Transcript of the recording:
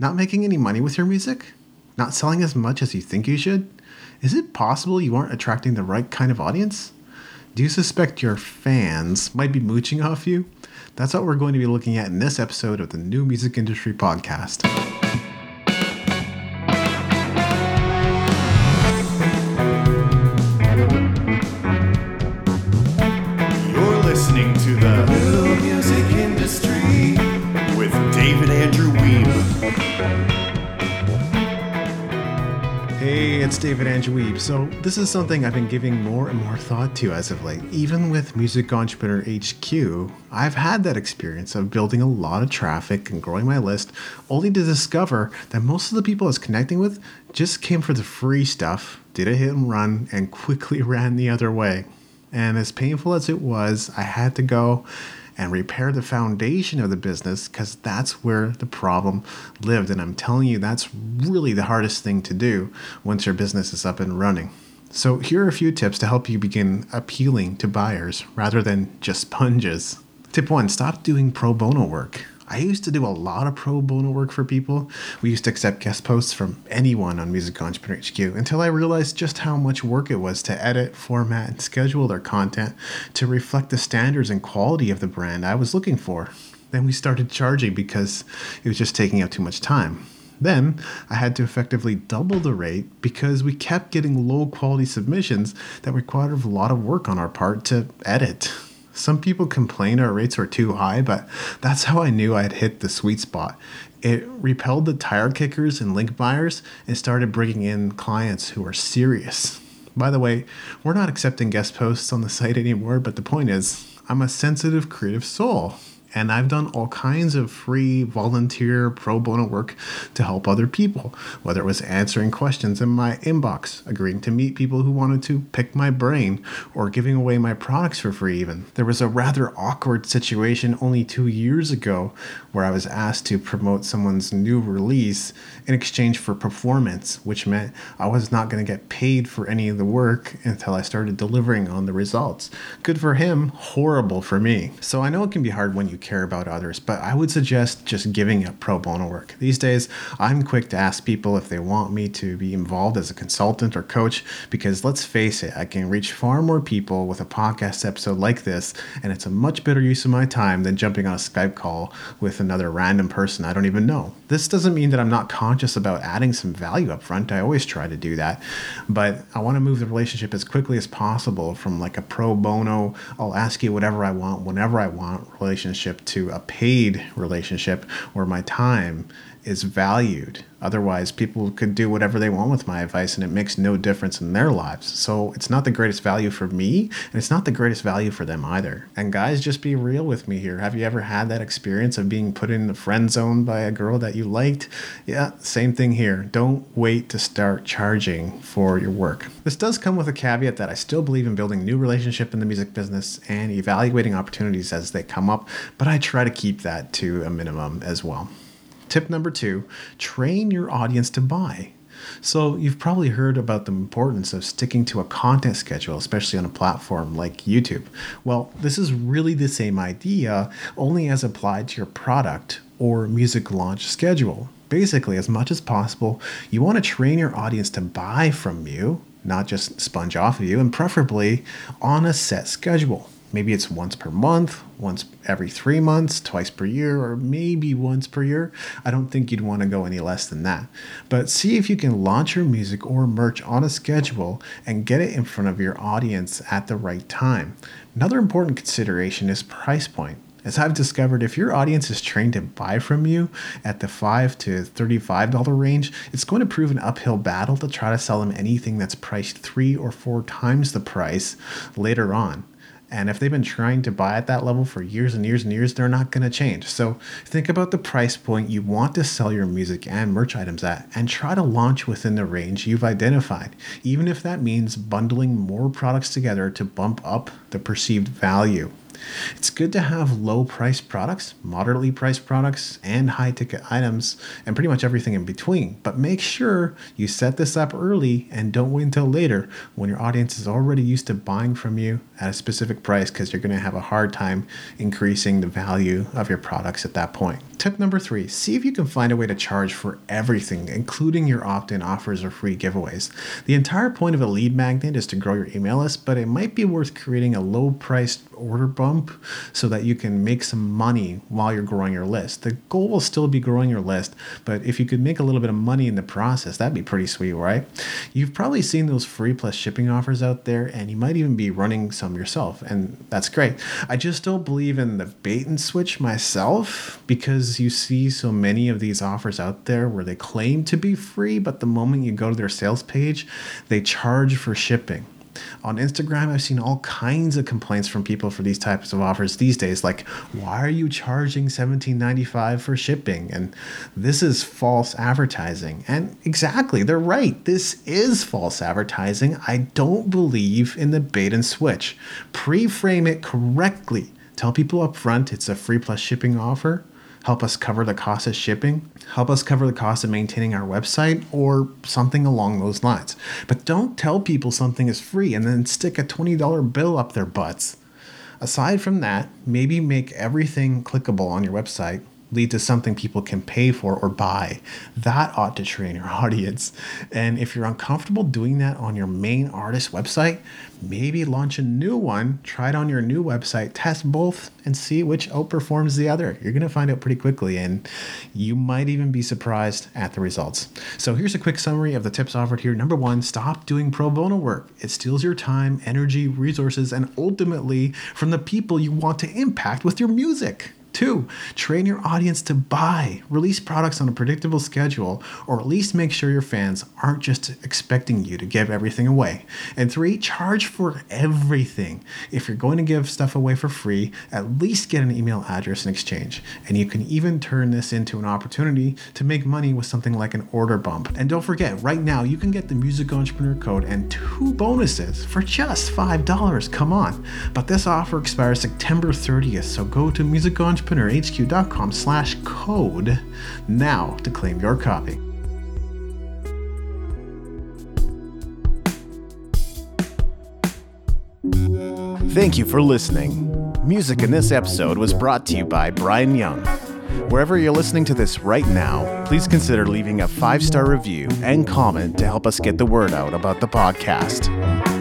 Not making any money with your music? Not selling as much as you think you should? Is it possible you aren't attracting the right kind of audience? Do you suspect your fans might be mooching off you? That's what we're going to be looking at in this episode of the New Music Industry Podcast. Hey, it's David Andrew Wiebe. So, this is something I've been giving more and more thought to as of late. Even with Music Entrepreneur HQ, I've had that experience of building a lot of traffic and growing my list, only to discover that most of the people I was connecting with just came for the free stuff, did a hit and run, and quickly ran the other way. And as painful as it was, I had to go and repair the foundation of the business because that's where the problem lived. And I'm telling you, that's really the hardest thing to do once your business is up and running. So, here are a few tips to help you begin appealing to buyers rather than just sponges. Tip one stop doing pro bono work. I used to do a lot of pro bono work for people. We used to accept guest posts from anyone on Music Entrepreneur HQ until I realized just how much work it was to edit, format, and schedule their content to reflect the standards and quality of the brand I was looking for. Then we started charging because it was just taking up too much time. Then I had to effectively double the rate because we kept getting low quality submissions that required a lot of work on our part to edit. Some people complain our rates are too high, but that's how I knew I'd hit the sweet spot. It repelled the tire kickers and link buyers and started bringing in clients who are serious. By the way, we're not accepting guest posts on the site anymore, but the point is, I'm a sensitive creative soul and I've done all kinds of free volunteer pro bono work to help other people, whether it was answering questions in my inbox, agreeing to meet people who wanted to pick my brain, or giving away my products for free, even. There was a rather awkward situation only two years ago where I was asked to promote someone's new release in exchange for performance, which meant I was not going to get paid for any of the work until I started delivering on the results. Good for him, horrible for me. So I know it can be hard when you care about others, but I would suggest just giving up pro bono work. These days, I'm quick to ask people if they want me to be involved as a consultant or coach because let's face it, I can reach far more people with a podcast episode like this, and it's a much better use of my time than jumping on a Skype call with another random person I don't even know. This doesn't mean that I'm not conscious about adding some value up front. I always try to do that, but I want to move the relationship as quickly as possible from like a pro bono, I'll ask you whatever I want whenever I want relationship to a paid relationship where my time is valued. Otherwise, people could do whatever they want with my advice and it makes no difference in their lives. So it's not the greatest value for me and it's not the greatest value for them either. And guys, just be real with me here. Have you ever had that experience of being put in the friend zone by a girl that you liked? Yeah, same thing here. Don't wait to start charging for your work. This does come with a caveat that I still believe in building new relationship in the music business and evaluating opportunities as they come up, but I try to keep that to a minimum as well. Tip number two train your audience to buy. So, you've probably heard about the importance of sticking to a content schedule, especially on a platform like YouTube. Well, this is really the same idea, only as applied to your product or music launch schedule. Basically, as much as possible, you want to train your audience to buy from you, not just sponge off of you, and preferably on a set schedule. Maybe it's once per month, once every three months, twice per year, or maybe once per year. I don't think you'd want to go any less than that. But see if you can launch your music or merch on a schedule and get it in front of your audience at the right time. Another important consideration is price point. As I've discovered, if your audience is trained to buy from you at the 5 to $35 range, it's going to prove an uphill battle to try to sell them anything that's priced three or four times the price later on. And if they've been trying to buy at that level for years and years and years, they're not going to change. So think about the price point you want to sell your music and merch items at and try to launch within the range you've identified, even if that means bundling more products together to bump up the perceived value. It's good to have low priced products, moderately priced products, and high ticket items, and pretty much everything in between. But make sure you set this up early and don't wait until later when your audience is already used to buying from you at a specific price because you're going to have a hard time increasing the value of your products at that point. Tip number three see if you can find a way to charge for everything, including your opt in offers or free giveaways. The entire point of a lead magnet is to grow your email list, but it might be worth creating a low priced order so that you can make some money while you're growing your list. The goal will still be growing your list, but if you could make a little bit of money in the process, that'd be pretty sweet, right? You've probably seen those free plus shipping offers out there, and you might even be running some yourself, and that's great. I just don't believe in the bait and switch myself because you see so many of these offers out there where they claim to be free, but the moment you go to their sales page, they charge for shipping. On Instagram, I've seen all kinds of complaints from people for these types of offers these days, like, why are you charging $17.95 for shipping? And this is false advertising. And exactly, they're right. This is false advertising. I don't believe in the bait and switch. Pre frame it correctly. Tell people up front it's a free plus shipping offer help us cover the cost of shipping, help us cover the cost of maintaining our website, or something along those lines. But don't tell people something is free and then stick a $20 bill up their butts. Aside from that, maybe make everything clickable on your website lead to something people can pay for or buy. That ought to train your audience. And if you're uncomfortable doing that on your main artist website, maybe launch a new one, try it on your new website, test both, and see which outperforms the other. You're going to find out pretty quickly, and you might even be surprised at the results. So, here's a quick summary of the tips offered here. Number one, stop doing pro bono work. It steals your time, energy, resources, and ultimately from the people you want to impact with your music. Two, train your audience to buy. Release products on a predictable schedule, or at least make sure your fans aren't just expecting you to give everything away. And three, charge for everything. If you're going to give stuff away for free, at least get an email address in exchange. And you can even turn this into an opportunity to make money with something like an order bump. And don't forget, right now you can get the Music Entrepreneur Code and two bonuses for just $5. Come on. But this offer expires September 30th, so go to Music Entrepreneur entrepreneurhq.com slash code now to claim your copy. Thank you for listening. Music in this episode was brought to you by Brian Young. Wherever you're listening to this right now, please consider leaving a five star review and comment to help us get the word out about the podcast.